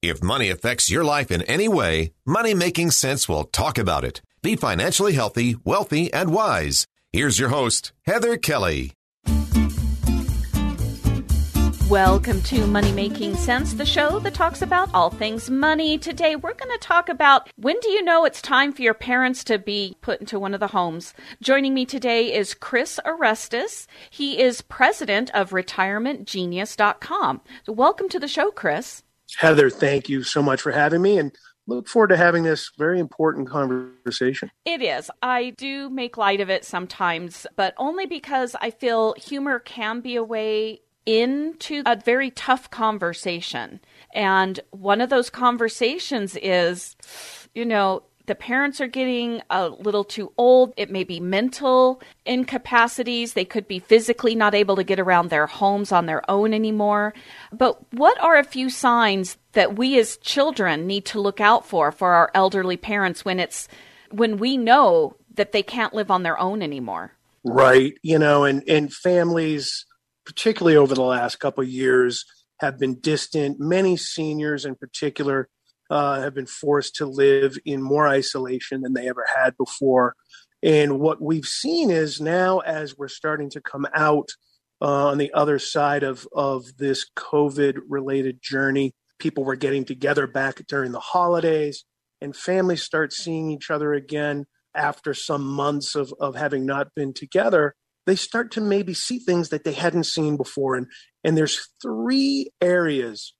If money affects your life in any way, Money Making Sense will talk about it. Be financially healthy, wealthy, and wise. Here's your host, Heather Kelly. Welcome to Money Making Sense, the show that talks about all things money. Today, we're going to talk about when do you know it's time for your parents to be put into one of the homes. Joining me today is Chris Orestes. He is president of RetirementGenius.com. So welcome to the show, Chris. Heather, thank you so much for having me and look forward to having this very important conversation. It is. I do make light of it sometimes, but only because I feel humor can be a way into a very tough conversation. And one of those conversations is, you know, the parents are getting a little too old. It may be mental incapacities. They could be physically not able to get around their homes on their own anymore. But what are a few signs that we as children need to look out for for our elderly parents when it's when we know that they can't live on their own anymore? Right. You know, and, and families particularly over the last couple years, have been distant. Many seniors, in particular, uh, have been forced to live in more isolation than they ever had before. And what we've seen is now, as we're starting to come out uh, on the other side of, of this COVID related journey, people were getting together back during the holidays, and families start seeing each other again after some months of, of having not been together they start to maybe see things that they hadn't seen before. And, and there's three areas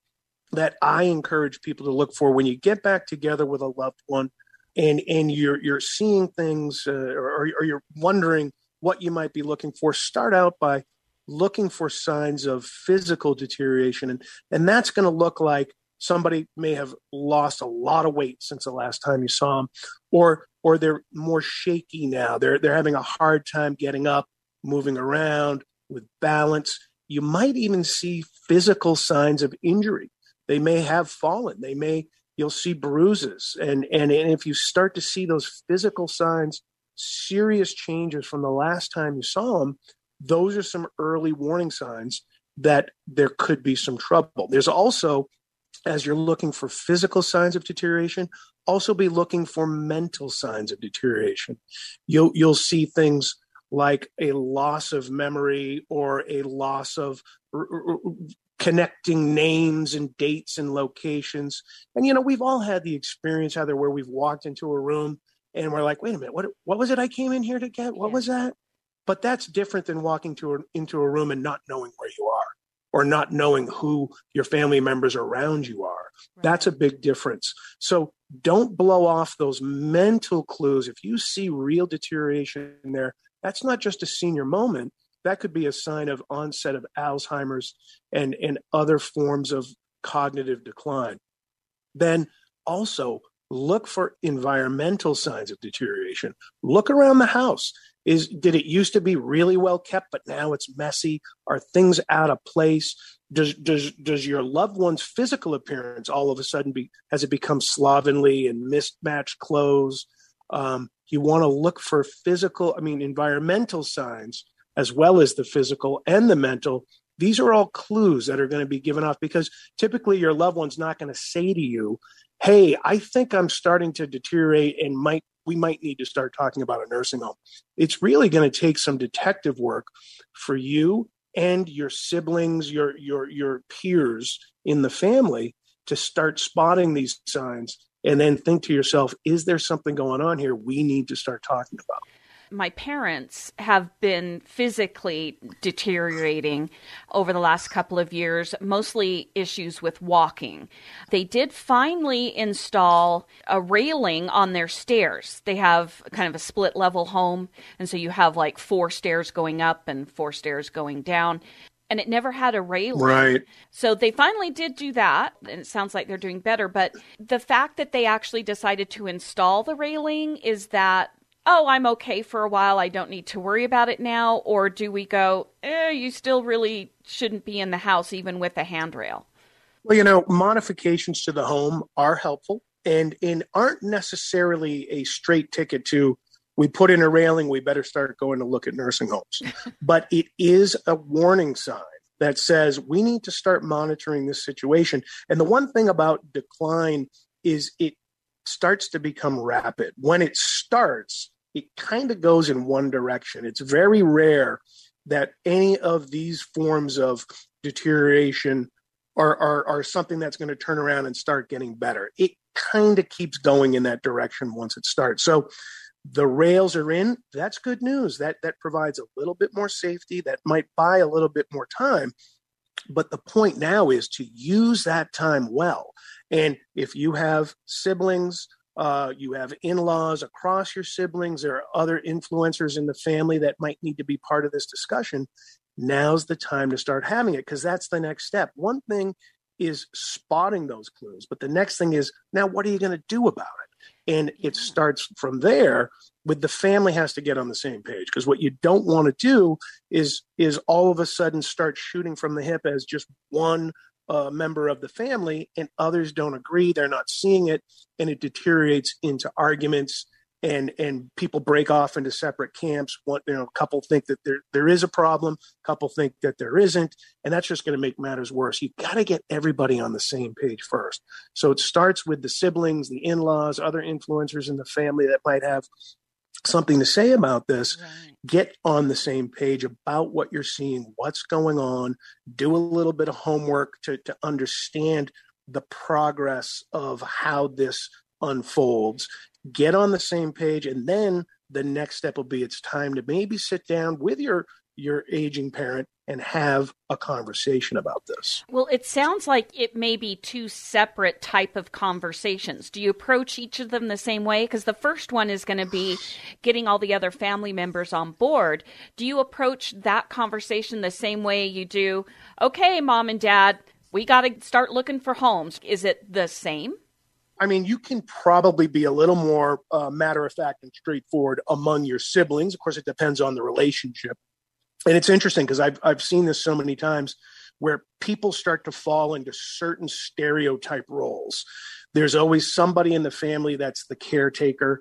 that I encourage people to look for when you get back together with a loved one and, and you're, you're seeing things uh, or, or you're wondering what you might be looking for. Start out by looking for signs of physical deterioration. And, and that's going to look like somebody may have lost a lot of weight since the last time you saw them or or they're more shaky now they're they're having a hard time getting up moving around, with balance. You might even see physical signs of injury. They may have fallen. They may, you'll see bruises. And, and, and if you start to see those physical signs, serious changes from the last time you saw them, those are some early warning signs that there could be some trouble. There's also, as you're looking for physical signs of deterioration, also be looking for mental signs of deterioration. You'll you'll see things like a loss of memory or a loss of connecting names and dates and locations. And you know, we've all had the experience either where we've walked into a room and we're like, "Wait a minute, what what was it I came in here to get? What yeah. was that?" But that's different than walking to a, into a room and not knowing where you are or not knowing who your family members around you are. Right. That's a big difference. So don't blow off those mental clues. If you see real deterioration there, that's not just a senior moment. That could be a sign of onset of Alzheimer's and, and other forms of cognitive decline. Then also look for environmental signs of deterioration. Look around the house. Is did it used to be really well kept, but now it's messy? Are things out of place? Does does does your loved one's physical appearance all of a sudden be has it become slovenly and mismatched clothes? Um, you want to look for physical, I mean, environmental signs as well as the physical and the mental. These are all clues that are going to be given off because typically your loved one's not going to say to you, Hey, I think I'm starting to deteriorate and might we might need to start talking about a nursing home. It's really going to take some detective work for you and your siblings, your your your peers in the family to start spotting these signs and then think to yourself, is there something going on here we need to start talking about? My parents have been physically deteriorating over the last couple of years, mostly issues with walking. They did finally install a railing on their stairs. They have kind of a split level home, and so you have like four stairs going up and four stairs going down and it never had a railing. Right. So they finally did do that, and it sounds like they're doing better. But the fact that they actually decided to install the railing is that, oh, I'm okay for a while. I don't need to worry about it now. Or do we go, eh, you still really shouldn't be in the house even with a handrail? Well, you know, modifications to the home are helpful and, and aren't necessarily a straight ticket to we put in a railing, we better start going to look at nursing homes. but it is a warning sign that says we need to start monitoring this situation. And the one thing about decline is it starts to become rapid. When it starts, it kind of goes in one direction. It's very rare that any of these forms of deterioration are, are, are something that's going to turn around and start getting better. It kind of keeps going in that direction once it starts. So the rails are in that's good news that that provides a little bit more safety that might buy a little bit more time but the point now is to use that time well and if you have siblings uh, you have in-laws across your siblings. There are other influencers in the family that might need to be part of this discussion. Now's the time to start having it because that's the next step. One thing is spotting those clues but the next thing is now what are you going to do about it? And it starts from there with the family has to get on the same page because what you don't want to do is is all of a sudden start shooting from the hip as just one uh, member of the family and others don't agree they're not seeing it and it deteriorates into arguments and and people break off into separate camps. One you know a couple think that there there is a problem a couple think that there isn't and that's just going to make matters worse. You've got to get everybody on the same page first. So it starts with the siblings the in-laws other influencers in the family that might have something to say about this. Right. get on the same page about what you're seeing what's going on. Do a little bit of homework to, to understand the progress of how this unfolds. Get on the same page and then the next step will be it's time to maybe sit down with your your aging parent and have a conversation about this. Well, it sounds like it may be two separate type of conversations. Do you approach each of them the same way because the first one is going to be getting all the other family members on board. Do you approach that conversation the same way you do, okay, mom and dad, we got to start looking for homes. Is it the same? I mean, you can probably be a little more uh, matter of fact and straightforward among your siblings. Of course, it depends on the relationship. And it's interesting because I've I've seen this so many times where people start to fall into certain stereotype roles. There's always somebody in the family that's the caretaker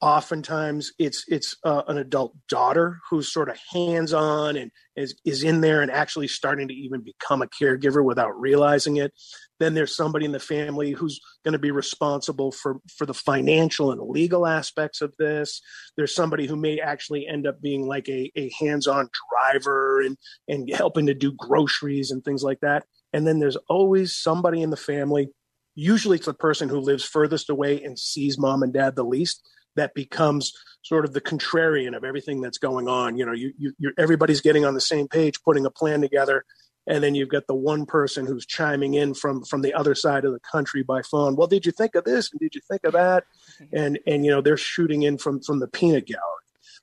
oftentimes it's it's uh, an adult daughter who's sort of hands on and is is in there and actually starting to even become a caregiver without realizing it then there's somebody in the family who's going to be responsible for for the financial and legal aspects of this there's somebody who may actually end up being like a, a hands-on driver and and helping to do groceries and things like that and then there's always somebody in the family usually it's the person who lives furthest away and sees mom and dad the least that becomes sort of the contrarian of everything that's going on. You know, you, you everybody's getting on the same page, putting a plan together, and then you've got the one person who's chiming in from from the other side of the country by phone. Well, did you think of this? And did you think of that? Mm-hmm. And and you know they're shooting in from from the peanut gallery.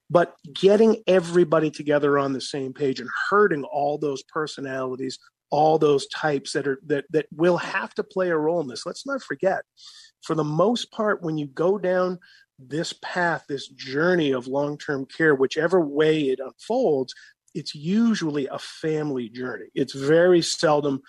But getting everybody together on the same page and herding all those personalities, all those types that are that that will have to play a role in this. Let's not forget, for the most part, when you go down this path, this journey of long term care, whichever way it unfolds, it's usually a family journey. It's very seldom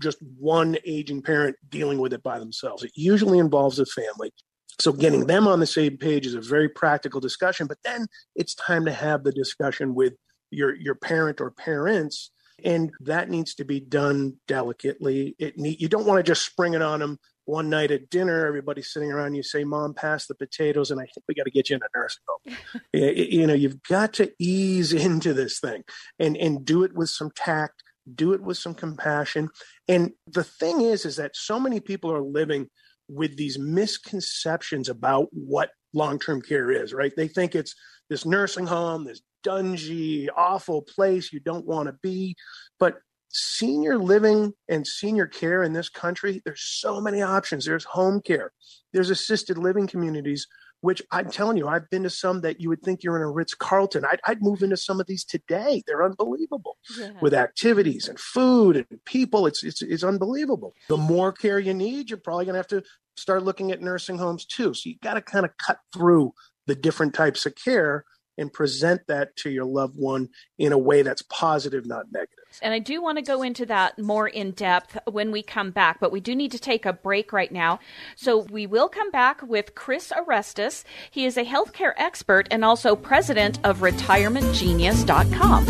just one aging parent dealing with it by themselves. It usually involves a family. So getting them on the same page is a very practical discussion, but then it's time to have the discussion with your your parent or parents and that needs to be done delicately. It need, you don't want to just spring it on them one night at dinner, everybody's sitting around. You say, "Mom, pass the potatoes," and I think we got to get you in a nursing home. you know, you've got to ease into this thing and and do it with some tact, do it with some compassion. And the thing is, is that so many people are living with these misconceptions about what long-term care is. Right? They think it's this nursing home, this dungy, awful place you don't want to be. But senior living and senior care in this country, there's so many options. There's home care, there's assisted living communities which I'm telling you, I've been to some that you would think you're in a Ritz Carlton. I'd, I'd, move into some of these today. They're unbelievable yeah. with activities and food and people. It's, it's, it's unbelievable. The more care you need, you're probably going to have to start looking at nursing homes too. So you got to kind of cut through the different types of care and present that to your loved one in a way that's positive, not negative. And I do want to go into that more in depth when we come back, but we do need to take a break right now. So we will come back with Chris Orestes. He is a healthcare expert and also president of retirementgenius.com.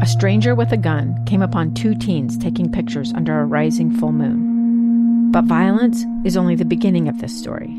A stranger with a gun came upon two teens taking pictures under a rising full moon. But violence is only the beginning of this story.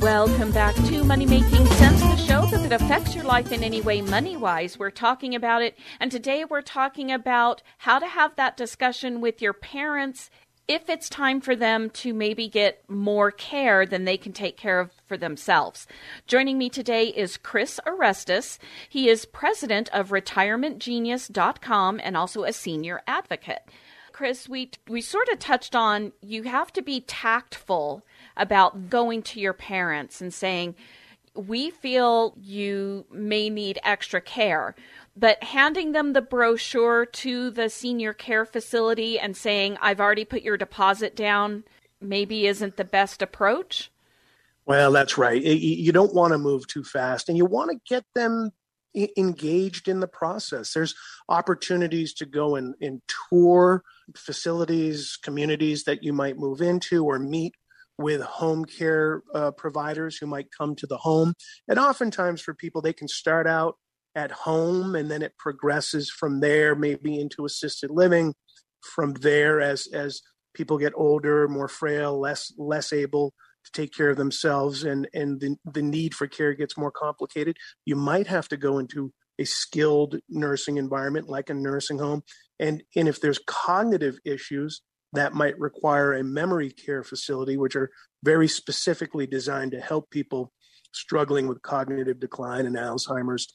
Welcome back to Money Making Sense, the show that affects your life in any way money wise. We're talking about it, and today we're talking about how to have that discussion with your parents if it's time for them to maybe get more care than they can take care of for themselves. Joining me today is Chris Orestes. He is president of retirementgenius.com and also a senior advocate. Chris, we we sort of touched on you have to be tactful about going to your parents and saying, we feel you may need extra care. But handing them the brochure to the senior care facility and saying, I've already put your deposit down, maybe isn't the best approach. Well, that's right. You don't want to move too fast and you want to get them engaged in the process. There's opportunities to go and, and tour facilities, communities that you might move into or meet with home care uh, providers who might come to the home. And oftentimes, for people, they can start out at home and then it progresses from there, maybe into assisted living. From there, as as people get older, more frail, less less able to take care of themselves, and and the the need for care gets more complicated, you might have to go into a skilled nursing environment like a nursing home. And and if there's cognitive issues, that might require a memory care facility, which are very specifically designed to help people struggling with cognitive decline and Alzheimer's.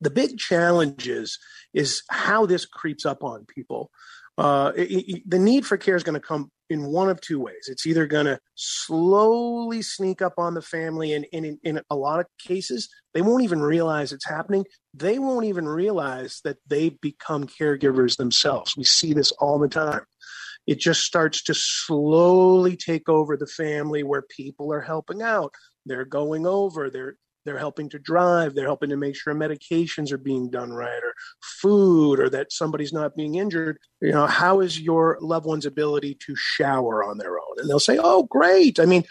The big challenge is, is how this creeps up on people. Uh, it, it, the need for care is going to come in one of two ways. It's either going to slowly sneak up on the family, and, and in, in, a lot of cases, they won't even realize it's happening. They won't even realize that they become caregivers themselves. We see this all the time it just starts to slowly take over the family where people are helping out. They're going over, they're they're helping to drive, they're helping to make sure medications are being done right or food or that somebody's not being injured. You know, how is your loved one's ability to shower on their own? And they'll say, "Oh, great." I mean,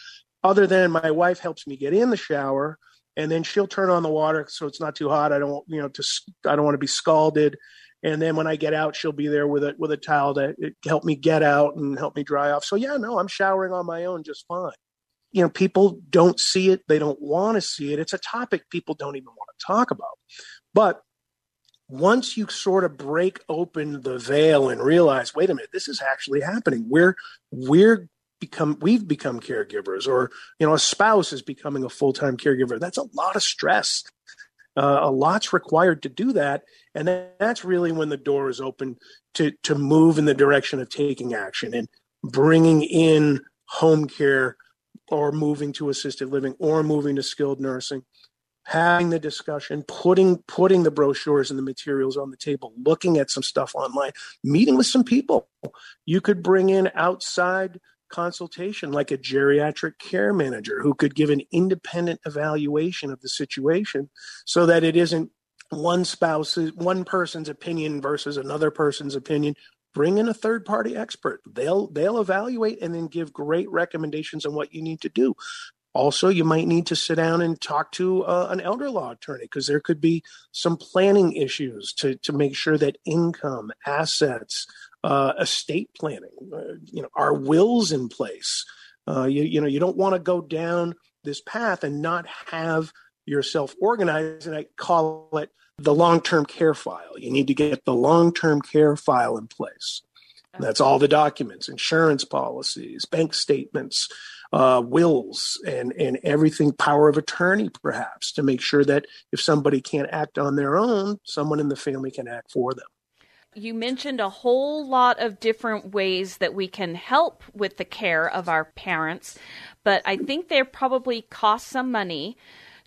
other than my wife helps me get in the shower, and then she'll turn on the water so it's not too hot. I don't, you know, to I don't want to be scalded and then when I get out, she'll be there with a with a towel to help me get out and help me dry off. So yeah, no, I'm showering on my own just fine. You know, people don't see it; they don't want to see it. It's a topic people don't even want to talk about. But once you sort of break open the veil and realize, wait a minute, this is actually happening. We're we're become we've become caregivers, or you know, a spouse is becoming a full time caregiver. That's a lot of stress. Uh, a lot's required to do that, and that's really when the door is open to to move in the direction of taking action and bringing in home care or moving to assisted living or moving to skilled nursing having the discussion putting putting the brochures and the materials on the table looking at some stuff online meeting with some people. You could bring in outside consultation like a geriatric care manager who could give an independent evaluation of the situation so that it isn't one spouse's one person's opinion versus another person's opinion bring in a third party expert they'll they'll evaluate and then give great recommendations on what you need to do also you might need to sit down and talk to uh, an elder law attorney because there could be some planning issues to to make sure that income assets uh, estate planning. Uh, you know, are wills in place? Uh, you, you know, you don't want to go down this path and not have yourself organized. And I call it the long term care file. You need to get the long term care file in place. That's all the documents, insurance policies, bank statements, uh, wills, and, and everything, power of attorney, perhaps, to make sure that if somebody can't act on their own, someone in the family can act for them. You mentioned a whole lot of different ways that we can help with the care of our parents, but I think they probably cost some money.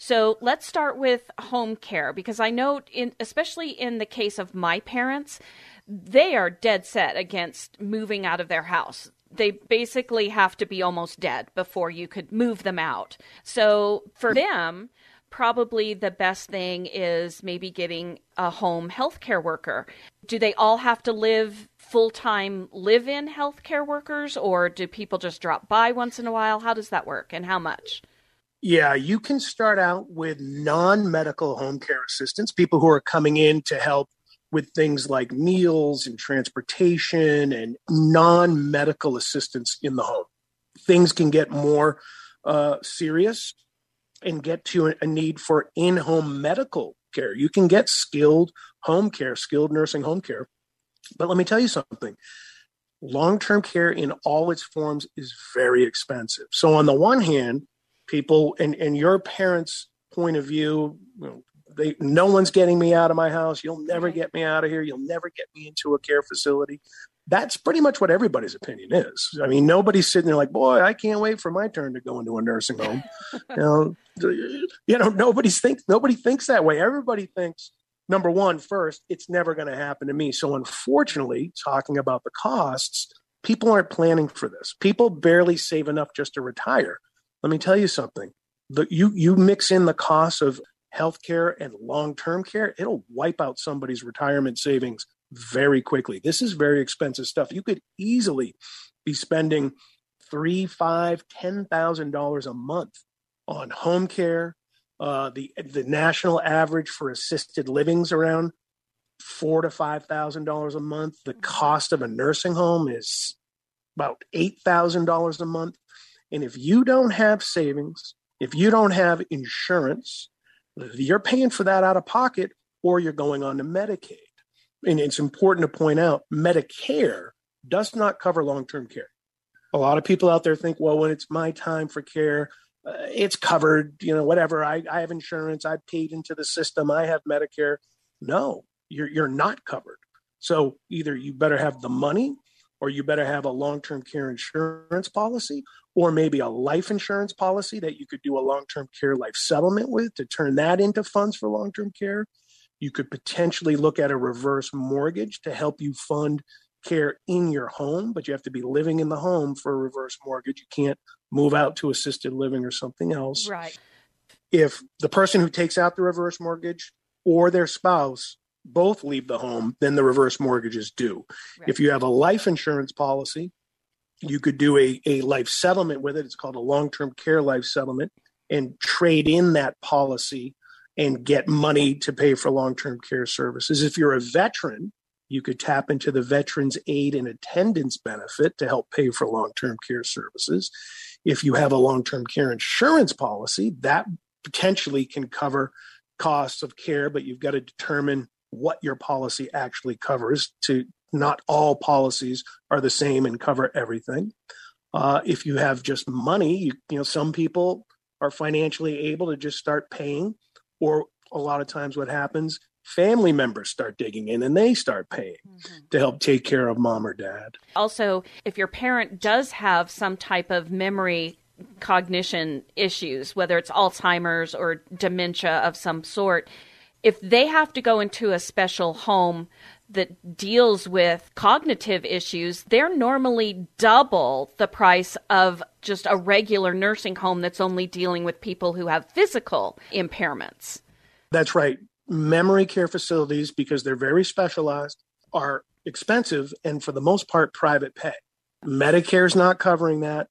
So let's start with home care because I know, in, especially in the case of my parents, they are dead set against moving out of their house. They basically have to be almost dead before you could move them out. So for them, probably the best thing is maybe getting a home healthcare worker. Do they all have to live full time live in healthcare workers, or do people just drop by once in a while? How does that work and how much? Yeah, you can start out with non medical home care assistants, people who are coming in to help with things like meals and transportation and non medical assistance in the home. Things can get more uh, serious and get to a need for in home medical care. You can get skilled home care, skilled nursing home care. But let me tell you something long term care in all its forms is very expensive. So, on the one hand, people and, and your parents' point of view, you know, they no one's getting me out of my house. You'll never get me out of here. You'll never get me into a care facility. That's pretty much what everybody's opinion is. I mean, nobody's sitting there like, boy, I can't wait for my turn to go into a nursing home. you know, you know, nobody's thinks nobody thinks that way. Everybody thinks number one, first, it's never going to happen to me. So unfortunately, talking about the costs, people aren't planning for this. People barely save enough just to retire. Let me tell you something. The, you you mix in the cost of healthcare and long-term care, it'll wipe out somebody's retirement savings very quickly. This is very expensive stuff. You could easily be spending three, five, ten thousand dollars a month on home care. Uh, the the national average for assisted livings around four to five thousand dollars a month. The cost of a nursing home is about eight thousand dollars a month. And if you don't have savings, if you don't have insurance, you're paying for that out of pocket or you're going on to Medicaid. And it's important to point out Medicare does not cover long term care. A lot of people out there think, well, when it's my time for care, uh, it's covered, you know, whatever. I, I have insurance, I paid into the system, I have Medicare. No, you're, you're not covered. So either you better have the money or you better have a long term care insurance policy, or maybe a life insurance policy that you could do a long term care life settlement with to turn that into funds for long term care. You could potentially look at a reverse mortgage to help you fund care in your home, but you have to be living in the home for a reverse mortgage. You can't move out to assisted living or something else. Right. If the person who takes out the reverse mortgage or their spouse both leave the home, then the reverse mortgages due. Right. If you have a life insurance policy, you could do a, a life settlement with it. It's called a long term care life settlement and trade in that policy and get money to pay for long term care services. If you're a veteran, you could tap into the Veterans Aid and Attendance benefit to help pay for long term care services. If you have a long term care insurance policy, that potentially can cover costs of care, but you've got to determine what your policy actually covers to not all policies are the same and cover everything uh, if you have just money you, you know some people are financially able to just start paying or a lot of times what happens family members start digging in and they start paying mm-hmm. to help take care of mom or dad also if your parent does have some type of memory cognition issues whether it's alzheimer's or dementia of some sort if they have to go into a special home that deals with cognitive issues, they're normally double the price of just a regular nursing home that's only dealing with people who have physical impairments. That's right. Memory care facilities, because they're very specialized, are expensive and for the most part private pay. Medicare's not covering that.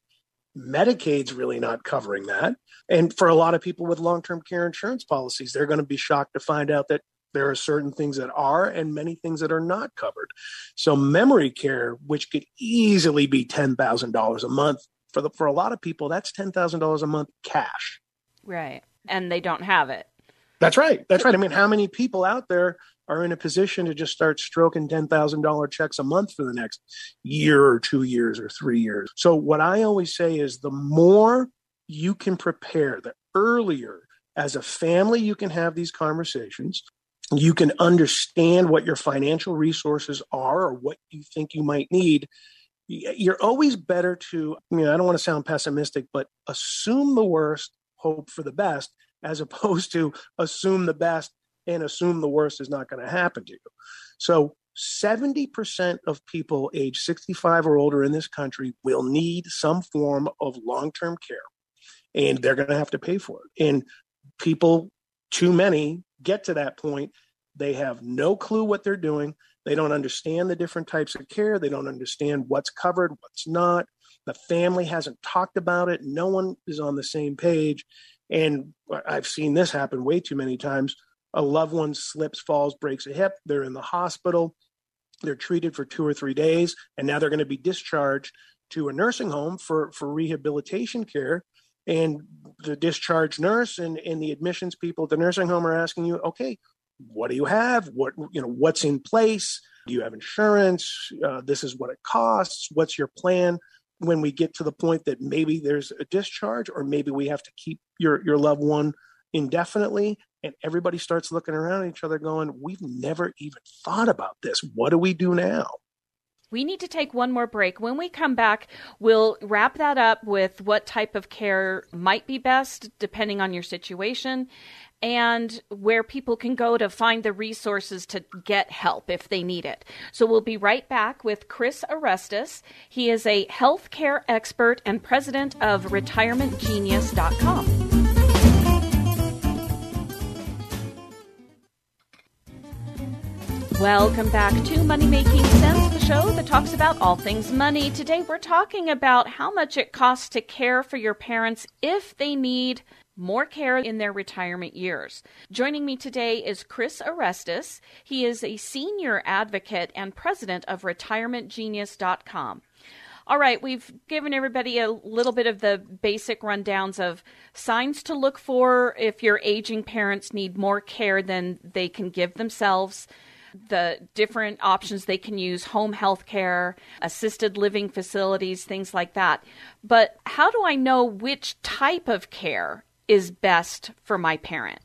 Medicaid's really not covering that. And for a lot of people with long term care insurance policies, they're going to be shocked to find out that there are certain things that are and many things that are not covered. So memory care, which could easily be $10,000 a month for the, for a lot of people, that's $10,000 a month cash. Right. And they don't have it. That's right. That's right. I mean, how many people out there are in a position to just start stroking $10,000 checks a month for the next year or two years or three years? So, what I always say is the more you can prepare, the earlier as a family you can have these conversations, you can understand what your financial resources are or what you think you might need you're always better to I mean I don't want to sound pessimistic but assume the worst hope for the best as opposed to assume the best and assume the worst is not going to happen to you so 70% of people age 65 or older in this country will need some form of long-term care and they're going to have to pay for it and people too many get to that point they have no clue what they're doing they don't understand the different types of care. They don't understand what's covered, what's not. The family hasn't talked about it. No one is on the same page. And I've seen this happen way too many times. A loved one slips, falls, breaks a hip. They're in the hospital. They're treated for two or three days, and now they're going to be discharged to a nursing home for, for rehabilitation care. And the discharge nurse and, and the admissions people at the nursing home are asking you, okay, what do you have what you know what's in place do you have insurance uh, this is what it costs what's your plan when we get to the point that maybe there's a discharge or maybe we have to keep your your loved one indefinitely and everybody starts looking around at each other going we've never even thought about this what do we do now we need to take one more break. When we come back, we'll wrap that up with what type of care might be best depending on your situation and where people can go to find the resources to get help if they need it. So we'll be right back with Chris Orestes. He is a healthcare expert and president of retirementgenius.com. Welcome back to Money Making Sense, the show that talks about all things money. Today we're talking about how much it costs to care for your parents if they need more care in their retirement years. Joining me today is Chris Orestes. He is a senior advocate and president of retirementgenius.com. All right, we've given everybody a little bit of the basic rundowns of signs to look for if your aging parents need more care than they can give themselves the different options they can use home health care, assisted living facilities, things like that. But how do I know which type of care is best for my parent?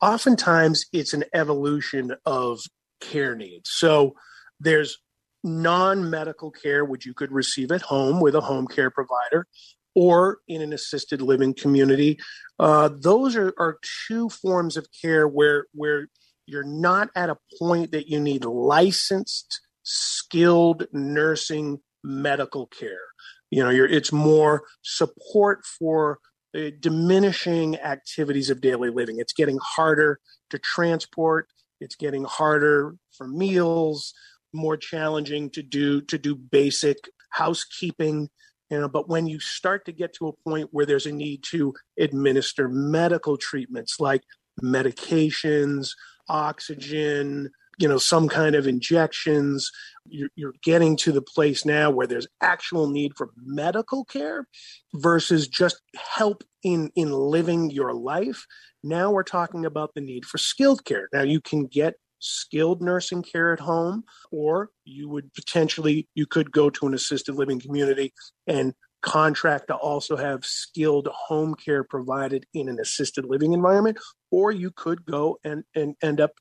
Oftentimes, it's an evolution of care needs. So there's non medical care, which you could receive at home with a home care provider or in an assisted living community. Uh, those are, are two forms of care where, where you're not at a point that you need licensed, skilled nursing medical care. You know, it's more support for uh, diminishing activities of daily living. It's getting harder to transport. It's getting harder for meals, more challenging to do to do basic housekeeping. You know, but when you start to get to a point where there's a need to administer medical treatments like medications, oxygen, you know, some kind of injections, you're, you're getting to the place now where there's actual need for medical care versus just help in in living your life. Now we're talking about the need for skilled care. Now you can get skilled nursing care at home or you would potentially you could go to an assisted living community and contract to also have skilled home care provided in an assisted living environment or you could go and, and end up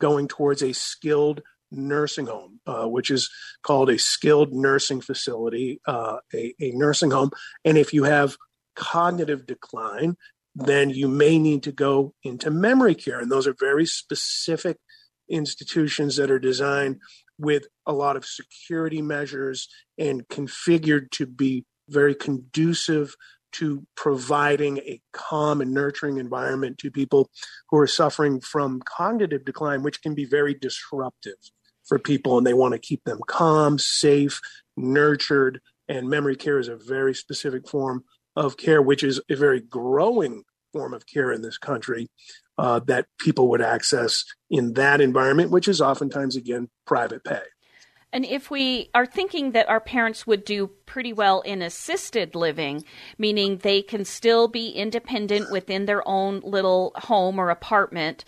going towards a skilled nursing home, uh, which is called a skilled nursing facility, uh, a, a nursing home. And if you have cognitive decline, then you may need to go into memory care. And those are very specific institutions that are designed with a lot of security measures and configured to be very conducive to providing a calm and nurturing environment to people who are suffering from cognitive decline, which can be very disruptive for people. And they want to keep them calm, safe, nurtured. And memory care is a very specific form of care, which is a very growing form of care in this country uh, that people would access in that environment, which is oftentimes, again, private pay. And if we are thinking that our parents would do pretty well in assisted living, meaning they can still be independent within their own little home or apartment,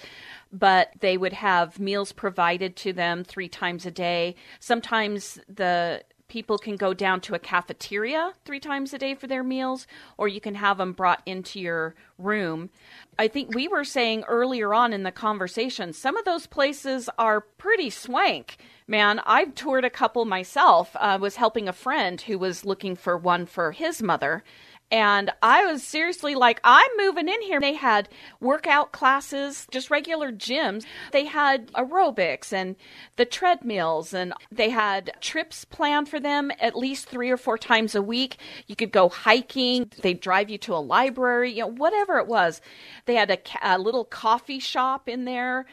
but they would have meals provided to them three times a day. Sometimes the people can go down to a cafeteria three times a day for their meals, or you can have them brought into your room. I think we were saying earlier on in the conversation, some of those places are pretty swank man, I've toured a couple myself. I uh, was helping a friend who was looking for one for his mother. And I was seriously like, I'm moving in here. They had workout classes, just regular gyms. They had aerobics and the treadmills, and they had trips planned for them at least three or four times a week. You could go hiking. They'd drive you to a library, you know, whatever it was. They had a, a little coffee shop in there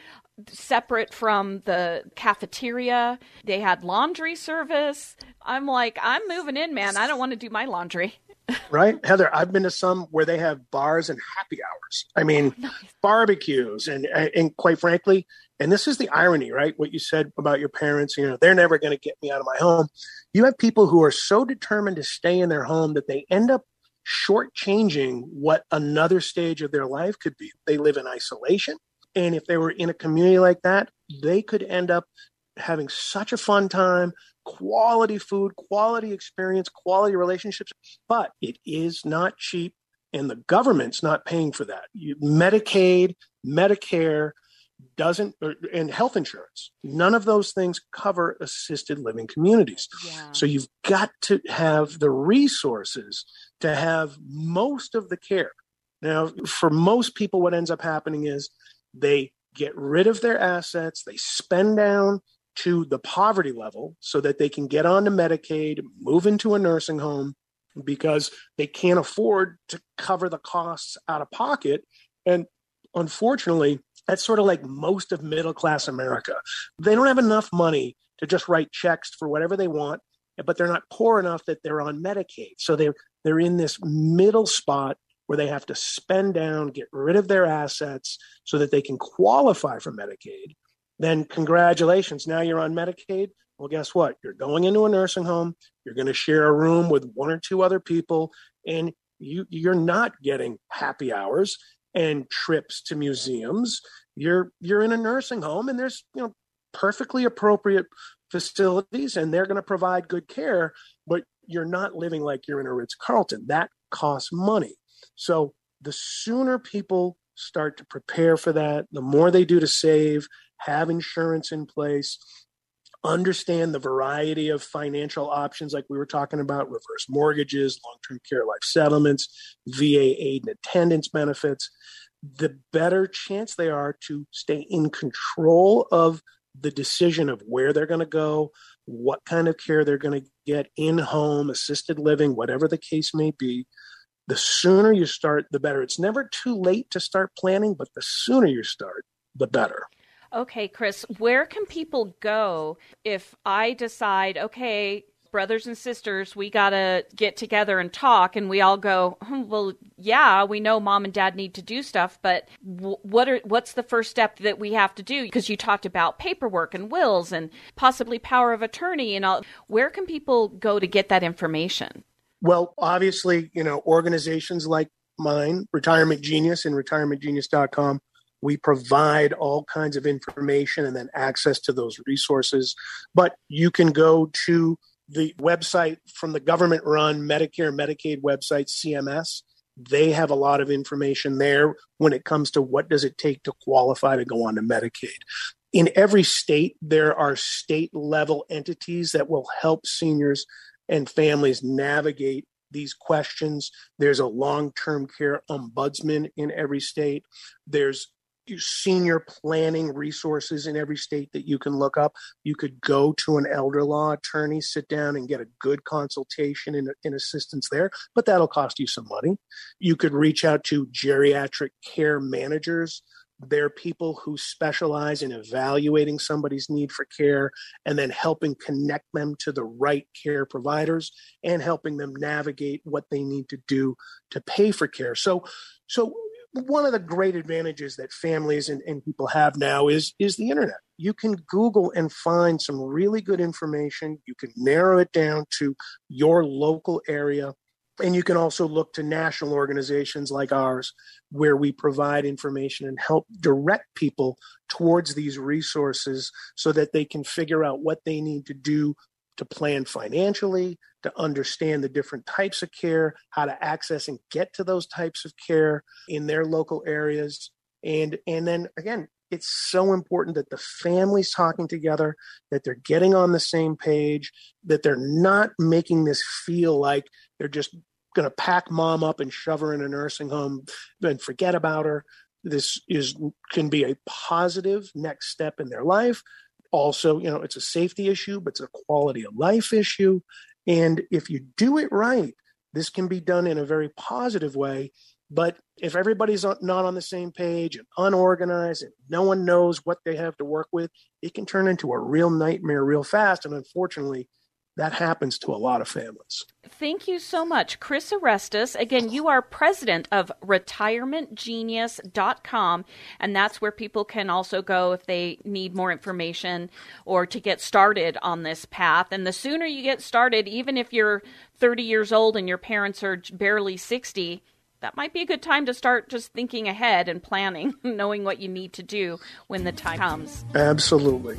separate from the cafeteria. They had laundry service. I'm like, I'm moving in, man. I don't want to do my laundry. Right, Heather. I've been to some where they have bars and happy hours. I mean, nice. barbecues, and and quite frankly, and this is the irony, right? What you said about your parents, you know, they're never going to get me out of my home. You have people who are so determined to stay in their home that they end up shortchanging what another stage of their life could be. They live in isolation and if they were in a community like that, they could end up having such a fun time, quality food, quality experience, quality relationships. But it is not cheap, and the government's not paying for that. You, Medicaid, Medicare doesn't, and health insurance, none of those things cover assisted living communities. Yeah. So you've got to have the resources to have most of the care. Now, for most people, what ends up happening is they get rid of their assets, they spend down to the poverty level so that they can get onto Medicaid, move into a nursing home because they can't afford to cover the costs out of pocket. And unfortunately, that's sort of like most of middle class America. They don't have enough money to just write checks for whatever they want, but they're not poor enough that they're on Medicaid. So they're they're in this middle spot where they have to spend down, get rid of their assets so that they can qualify for Medicaid, then congratulations, now you're on Medicaid. Well, guess what? You're going into a nursing home, you're going to share a room with one or two other people, and you you're not getting happy hours and trips to museums. You're you're in a nursing home and there's, you know, perfectly appropriate facilities and they're going to provide good care, but you're not living like you're in a Ritz Carlton. That costs money. So the sooner people start to prepare for that, the more they do to save, have insurance in place, understand the variety of financial options like we were talking about reverse mortgages, long term care life settlements, VA aid and attendance benefits, the better chance they are to stay in control of the decision of where they're going to go, what kind of care they're going to get in home, assisted living, whatever the case may be the sooner you start, the better. It's never too late to start planning, but the sooner you start, the better. Okay, Chris, where can people go if I decide, okay, brothers and sisters, we got to get together and talk, and we all go, hmm, well, yeah, we know mom and dad need to do stuff, but what are what's the first step that we have to do? Because you talked about paperwork and wills and possibly power of attorney and all. Where can people go to get that information? Well, obviously, you know, organizations like mine, Retirement Genius and retirementgenius.com, we provide all kinds of information and then access to those resources. But you can go to the website from the government run Medicare Medicaid website, CMS. They have a lot of information there when it comes to what does it take to qualify to go on to Medicaid. In every state, there are state level entities that will help seniors and families navigate these questions. There's a long term care ombudsman in every state. There's senior planning resources in every state that you can look up. You could go to an elder law attorney, sit down and get a good consultation and, and assistance there, but that'll cost you some money. You could reach out to geriatric care managers they're people who specialize in evaluating somebody's need for care and then helping connect them to the right care providers and helping them navigate what they need to do to pay for care. So, so one of the great advantages that families and, and people have now is is the internet. you can Google and find some really good information. You can narrow it down to your local area. And you can also look to national organizations like ours, where we provide information and help direct people towards these resources so that they can figure out what they need to do to plan financially, to understand the different types of care, how to access and get to those types of care in their local areas. And, and then again, it's so important that the family's talking together, that they're getting on the same page, that they're not making this feel like they're just going to pack mom up and shove her in a nursing home and forget about her. This is can be a positive next step in their life. Also, you know, it's a safety issue, but it's a quality of life issue. And if you do it right, this can be done in a very positive way but if everybody's not on the same page and unorganized and no one knows what they have to work with, it can turn into a real nightmare real fast. And unfortunately, that happens to a lot of families. Thank you so much, Chris Orestes. Again, you are president of retirementgenius.com, and that's where people can also go if they need more information or to get started on this path. And the sooner you get started, even if you're 30 years old and your parents are barely 60, that might be a good time to start just thinking ahead and planning, knowing what you need to do when the time comes. Absolutely.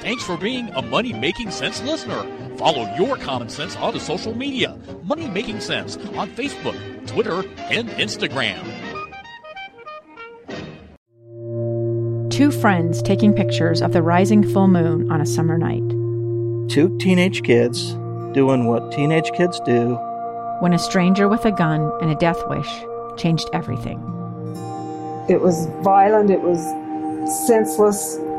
Thanks for being a Money Making Sense listener. Follow your common sense on the social media. Money Making Sense on Facebook, Twitter, and Instagram. Two friends taking pictures of the rising full moon on a summer night. Two teenage kids doing what teenage kids do. When a stranger with a gun and a death wish changed everything. It was violent, it was senseless,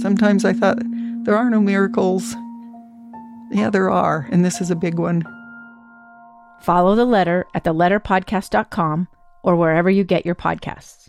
Sometimes I thought, there are no miracles. Yeah, there are, and this is a big one. Follow the letter at theletterpodcast.com or wherever you get your podcasts.